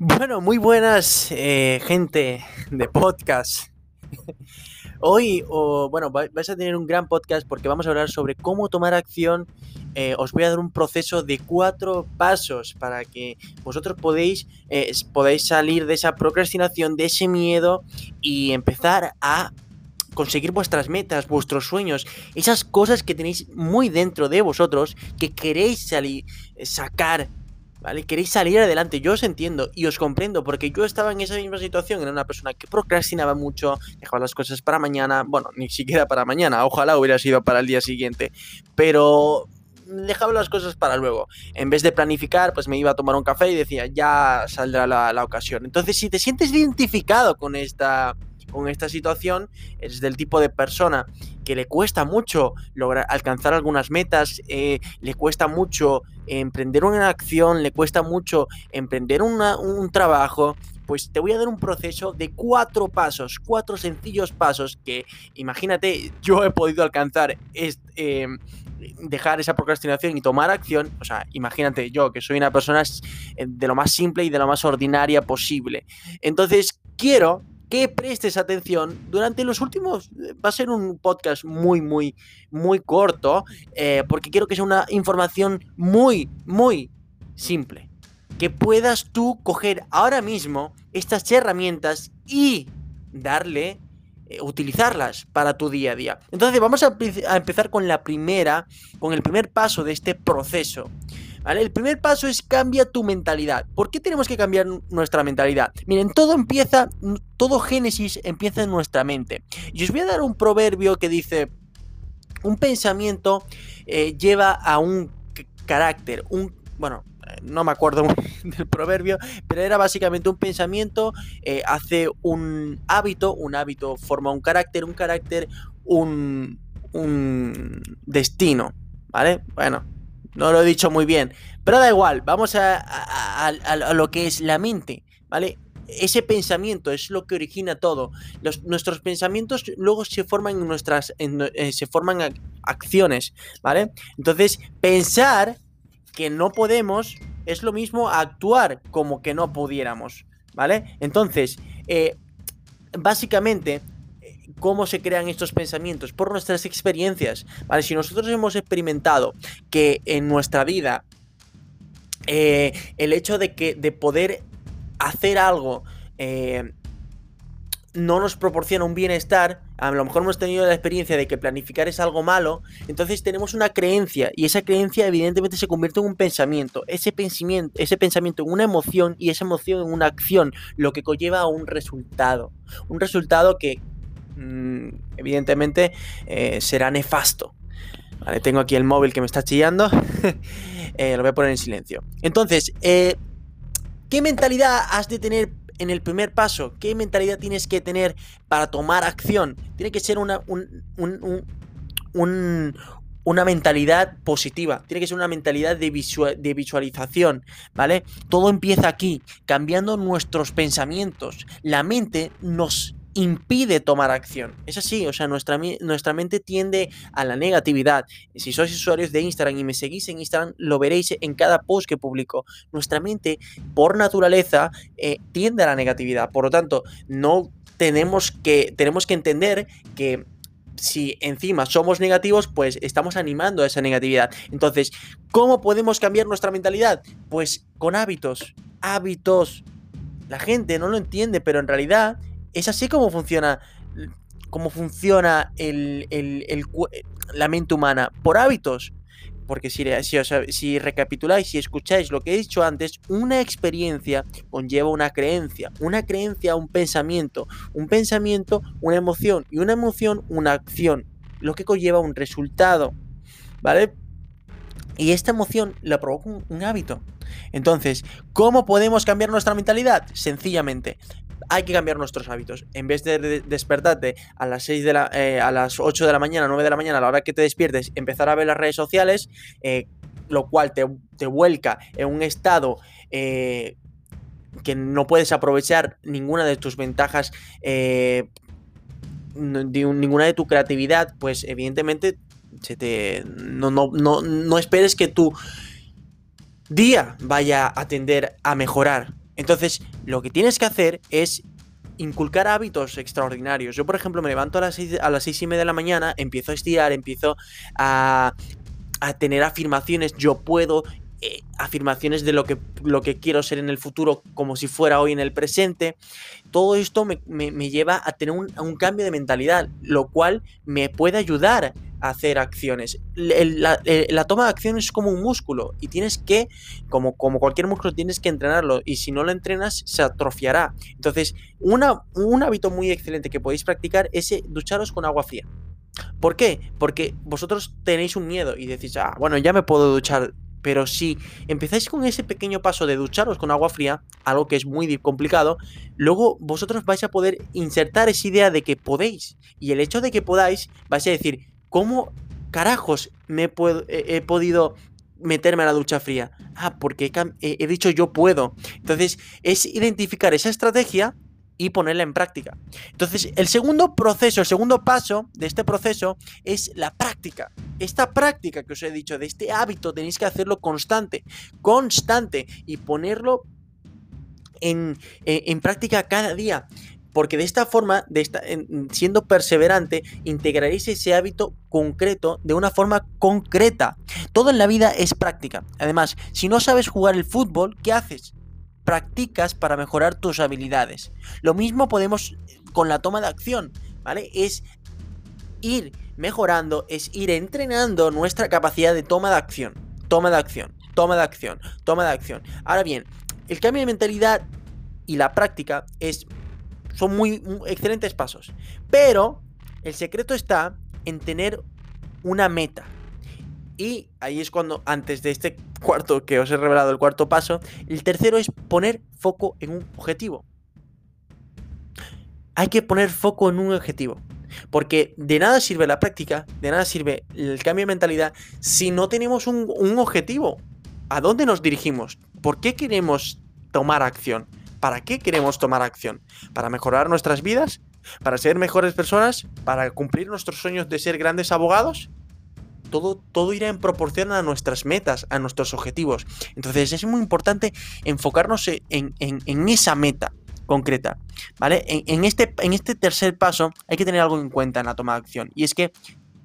Bueno, muy buenas, eh, gente de podcast. Hoy, o bueno, vais a tener un gran podcast porque vamos a hablar sobre cómo tomar acción. Eh, os voy a dar un proceso de cuatro pasos para que vosotros podéis, eh, podéis salir de esa procrastinación, de ese miedo y empezar a conseguir vuestras metas, vuestros sueños, esas cosas que tenéis muy dentro de vosotros que queréis salir, sacar ¿vale? Queréis salir adelante, yo os entiendo y os comprendo, porque yo estaba en esa misma situación, era una persona que procrastinaba mucho, dejaba las cosas para mañana, bueno, ni siquiera para mañana, ojalá hubiera sido para el día siguiente, pero dejaba las cosas para luego. En vez de planificar, pues me iba a tomar un café y decía, ya saldrá la, la ocasión. Entonces, si te sientes identificado con esta con esta situación, es del tipo de persona que le cuesta mucho lograr alcanzar algunas metas, eh, le cuesta mucho emprender una acción, le cuesta mucho emprender un trabajo, pues te voy a dar un proceso de cuatro pasos, cuatro sencillos pasos que, imagínate, yo he podido alcanzar eh, dejar esa procrastinación y tomar acción, o sea, imagínate yo que soy una persona eh, de lo más simple y de lo más ordinaria posible. Entonces, quiero que prestes atención durante los últimos. Va a ser un podcast muy, muy, muy corto, eh, porque quiero que sea una información muy, muy simple. Que puedas tú coger ahora mismo estas herramientas y darle, eh, utilizarlas para tu día a día. Entonces vamos a, a empezar con la primera, con el primer paso de este proceso. El primer paso es cambia tu mentalidad. ¿Por qué tenemos que cambiar nuestra mentalidad? Miren, todo empieza, todo Génesis empieza en nuestra mente. Y os voy a dar un proverbio que dice, un pensamiento eh, lleva a un carácter, un, bueno, no me acuerdo del proverbio, pero era básicamente un pensamiento eh, hace un hábito, un hábito forma un carácter, un carácter, un destino, ¿vale? Bueno, no lo he dicho muy bien. Pero da igual, vamos a, lo que es la mente, ¿vale? Ese pensamiento es lo que origina todo. nuestros pensamientos luego se forman en nuestras. Eh, se forman acciones, ¿vale? Entonces, pensar que no podemos es lo mismo a actuar como que no pudiéramos, ¿vale? Entonces, eh, básicamente, cómo se crean estos pensamientos, por nuestras experiencias. Si nosotros hemos experimentado que en nuestra vida eh, el hecho de que de poder hacer algo eh, no nos proporciona un bienestar, a lo mejor hemos tenido la experiencia de que planificar es algo malo, entonces tenemos una creencia y esa creencia evidentemente se convierte en un pensamiento, ese pensamiento, ese pensamiento en una emoción y esa emoción en una acción, lo que conlleva a un resultado, un resultado que evidentemente eh, será nefasto. tengo aquí el móvil que me está chillando. Eh, lo voy a poner en silencio. Entonces, eh, ¿qué mentalidad has de tener en el primer paso? ¿Qué mentalidad tienes que tener para tomar acción? Tiene que ser una, una mentalidad positiva, tiene que ser una mentalidad de, de, visualización, ¿vale? Todo empieza aquí, cambiando nuestros pensamientos. La mente nos impide tomar acción. Es así, o sea, nuestra, nuestra mente tiende a la negatividad. Si sois usuarios de Instagram y me seguís en Instagram, lo veréis en cada post que publico. Nuestra mente, por naturaleza, eh, tiende a la negatividad. Por lo tanto, no tenemos que, tenemos que entender que si encima somos negativos, pues estamos animando a esa negatividad. Entonces, ¿cómo podemos cambiar nuestra mentalidad? Pues con hábitos. Hábitos. La gente no lo entiende, pero en realidad es así como funciona, cómo funciona la mente humana, por hábitos. Porque si, si, si, recapituláis, si escucháis lo que he dicho antes, una experiencia conlleva una creencia, una creencia, un pensamiento, un pensamiento, una emoción y una emoción, una acción, lo que conlleva un resultado, ¿vale? Y esta emoción la provoca un hábito. Entonces, ¿cómo podemos cambiar nuestra mentalidad? Sencillamente, hay que cambiar nuestros hábitos. En vez de despertarte a las 6 de la, eh, a las 8 de la mañana, 9 de la mañana, a la hora que te despiertes, empezar a ver las redes sociales, eh, lo cual te, vuelca en un estado eh, que no puedes aprovechar ninguna de tus ventajas, de ninguna de tu creatividad, pues evidentemente te, no, no, no esperes que tu día vaya a tender a mejorar Entonces, lo que tienes que hacer es inculcar hábitos extraordinarios. Yo, por ejemplo, me levanto a las, seis, a las seis y media de la mañana, empiezo a estirar, empiezo a, a tener afirmaciones, yo puedo, eh, afirmaciones de lo que, lo que quiero ser en el futuro como si fuera hoy en el presente. Todo esto me, me, lleva a tener un, un, cambio de mentalidad, lo cual me puede ayudar a hacer acciones. La, toma de acción es como un músculo y tienes que, como, como cualquier músculo, tienes que entrenarlo y si no lo entrenas se atrofiará. Entonces, una, un hábito muy excelente que podéis practicar es eh, ducharos con agua fría. ¿Por qué? Porque vosotros tenéis un miedo y decís, ah, bueno, ya me puedo duchar pero si empezáis con ese pequeño paso de ducharos con agua fría, algo que es muy complicado, luego vosotros vais a poder insertar esa idea de que podéis. Y el hecho de que podáis, vais a decir, ¿cómo carajos me puedo, he, podido meterme a la ducha fría? Ah, porque he, he dicho yo puedo. Entonces, es identificar esa estrategia y ponerla en práctica. Entonces, el segundo proceso, el segundo paso de este proceso es la práctica. Esta práctica que os he dicho, de este hábito, tenéis que hacerlo constante, constante y ponerlo en, en, práctica cada día. Porque de esta forma, de esta, en, siendo perseverante, integraréis ese hábito concreto de una forma concreta. Todo en la vida es práctica. Además, si no sabes jugar el fútbol, ¿qué haces? Practicas para mejorar tus habilidades. Lo mismo podemos con la toma de acción, ¿vale? Es ir mejorando, es ir entrenando nuestra capacidad de toma de acción. Toma de acción, toma de acción, toma de acción. Ahora bien, el cambio de mentalidad y la práctica es, son muy, muy excelentes pasos. Pero el secreto está en tener una meta. Y ahí es cuando, antes de este cuarto que os he revelado, el cuarto paso, el tercero es poner foco en un objetivo. Hay que poner foco en un objetivo. Porque de nada sirve la práctica, de nada sirve el cambio de mentalidad si no tenemos un, un objetivo. ¿A dónde nos dirigimos? ¿Por qué queremos tomar acción? ¿Para qué queremos tomar acción? ¿Para mejorar nuestras vidas? ¿Para ser mejores personas? ¿Para cumplir nuestros sueños de ser grandes abogados? Todo, todo irá en proporción a nuestras metas, a nuestros objetivos. Entonces es muy importante enfocarnos en, en, esa meta concreta, ¿vale? En, en, este, en este tercer paso hay que tener algo en cuenta en la toma de acción. Y es que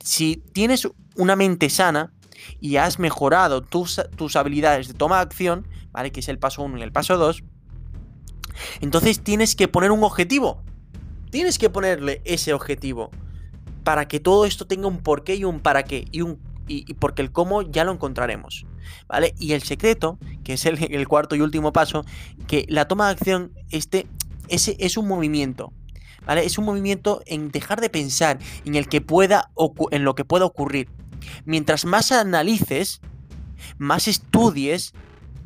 si tienes una mente sana y has mejorado tus, tus habilidades de toma de acción, ¿vale? Que es el paso 1 y el paso 2, entonces tienes que poner un objetivo. Tienes que ponerle ese objetivo para que todo esto tenga un porqué y un para qué y un y, porque el cómo ya lo encontraremos, ¿vale? Y el secreto, que es el, el cuarto y último paso, que la toma de acción este, ese es un movimiento, ¿vale? Es un movimiento en dejar de pensar en el que pueda en lo que pueda ocurrir. Mientras más analices, más estudies,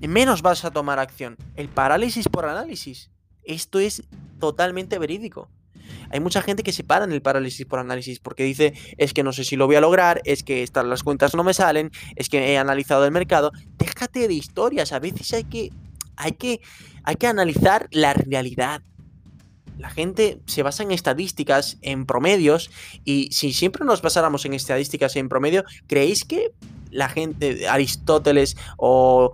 menos vas a tomar acción. El parálisis por análisis. Esto es totalmente verídico. Hay mucha gente que se para en el parálisis por análisis porque dice, es que no sé si lo voy a lograr, es que estas las cuentas no me salen, es que he analizado el mercado. Déjate de historias, a veces hay que hay que hay que analizar la realidad. La gente se basa en estadísticas, en promedios, y si siempre nos basáramos en estadísticas y en promedio, ¿creéis que la gente, Aristóteles o,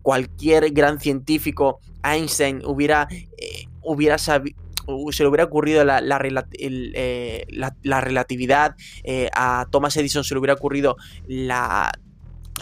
cualquier gran científico, Einstein, hubiera, eh, hubiera sabido se le hubiera ocurrido la, la, eh, la, la relatividad, eh, a Thomas Edison se le hubiera ocurrido la,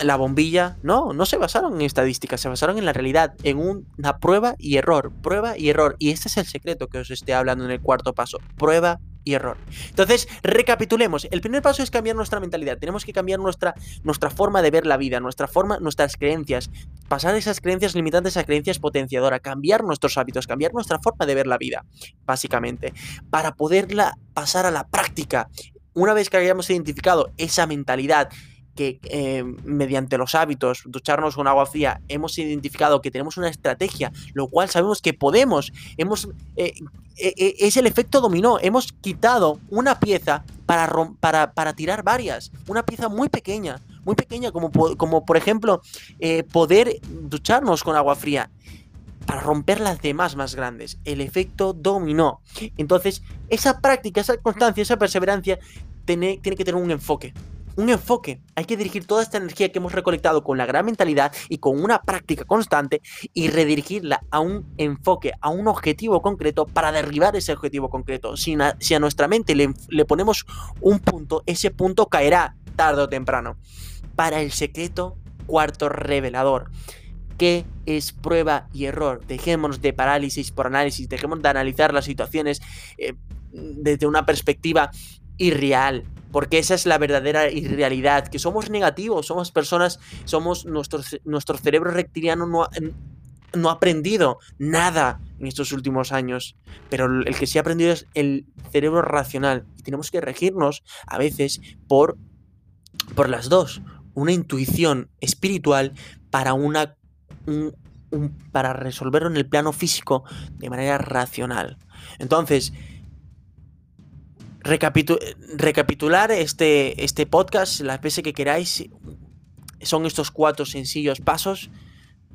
la bombilla. No, no se basaron en estadísticas, se basaron en la realidad, en una prueba y error, prueba y error. Y este es el secreto que os esté hablando en el cuarto paso, prueba y error. Entonces, recapitulemos. El primer paso es cambiar nuestra mentalidad. Tenemos que cambiar nuestra, nuestra forma de ver la vida, nuestra forma, nuestras creencias. Pasar esas creencias limitantes a creencias potenciadoras. Cambiar nuestros hábitos, cambiar nuestra forma de ver la vida, básicamente. Para poderla pasar a la práctica. Una vez que hayamos identificado esa mentalidad, que eh, mediante los hábitos, ducharnos con agua fría, hemos identificado que tenemos una estrategia, lo cual sabemos que podemos, hemos, eh, eh, es el efecto dominó, hemos quitado una pieza para, para, para tirar varias, una pieza muy pequeña, muy pequeña, como, como por ejemplo poder ducharnos con agua fría para romper las demás más grandes. El efecto dominó. Entonces, esa práctica, esa constancia, esa perseverancia tiene, tiene que tener un enfoque un enfoque. Hay que dirigir toda esta energía que hemos recolectado con la gran mentalidad y con una práctica constante y redirigirla a un enfoque, a un objetivo concreto para derribar ese objetivo concreto. Si, a, nuestra mente le, le ponemos un punto, ese punto caerá tarde o temprano. Para el secreto cuarto revelador. ¿Qué es prueba y error? Dejémonos de parálisis por análisis, dejemos de analizar las situaciones eh, desde una perspectiva irreal, porque esa es la verdadera irrealidad, que somos negativos, somos personas, somos nuestro, cerebro reptiliano no, no ha aprendido nada en estos últimos años, pero el que sí ha aprendido es el cerebro racional y tenemos que regirnos a veces por, por las dos, una intuición espiritual para una para resolverlo en el plano físico de manera racional. Entonces, recapitular este, este podcast, las veces que queráis, son estos cuatro sencillos pasos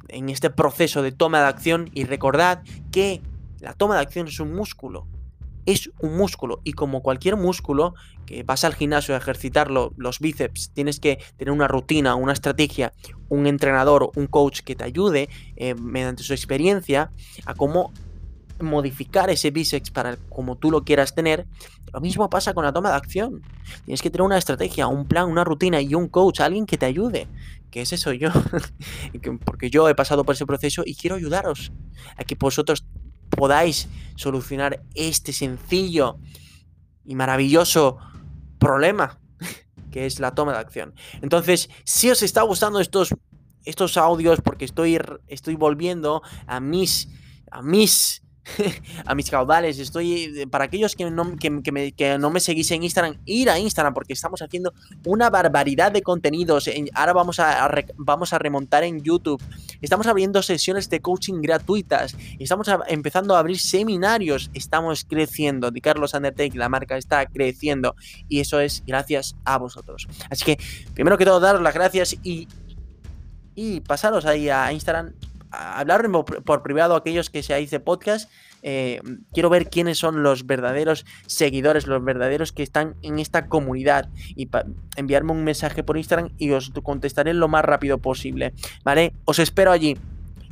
en este proceso de toma de acción. Y recordad que la toma de acción es un músculo es un músculo. Y como cualquier músculo que vas al gimnasio a ejercitarlo, los bíceps, tienes que tener una rutina, una estrategia, un entrenador, un coach que te ayude eh, mediante su experiencia a cómo modificar ese bíceps para como tú lo quieras tener. Lo mismo pasa con la toma de acción. Tienes que tener una estrategia, un plan, una rutina y un coach, alguien que te ayude. Que ese soy yo. Porque yo he pasado por ese proceso y quiero ayudaros a que vosotros podáis solucionar este sencillo y maravilloso problema que es la toma de acción. Entonces, si os está gustando estos, estos audios, porque estoy, estoy volviendo a mis, a mis a mis caudales. Estoy, eh, para aquellos que no, que, me, no me seguís en Instagram, ir a Instagram porque estamos haciendo una barbaridad de contenidos. ahora vamos a, vamos a remontar en YouTube. Estamos abriendo sesiones de coaching gratuitas. Estamos empezando a abrir seminarios. Estamos creciendo. Di Carlos Undertake, la marca está creciendo. Y eso es gracias a vosotros. Así que, primero que todo, daros las gracias y, y pasaros ahí a Instagram hablarme por, privado a aquellos que seáis de podcast. Eh, quiero ver quiénes son los verdaderos seguidores, los verdaderos que están en esta comunidad. Y enviarme un mensaje por Instagram y os contestaré lo más rápido posible. ¿Vale? Os espero allí.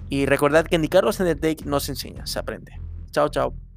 Y recordad que en en the Take no se enseña, se aprende. Chao, chao.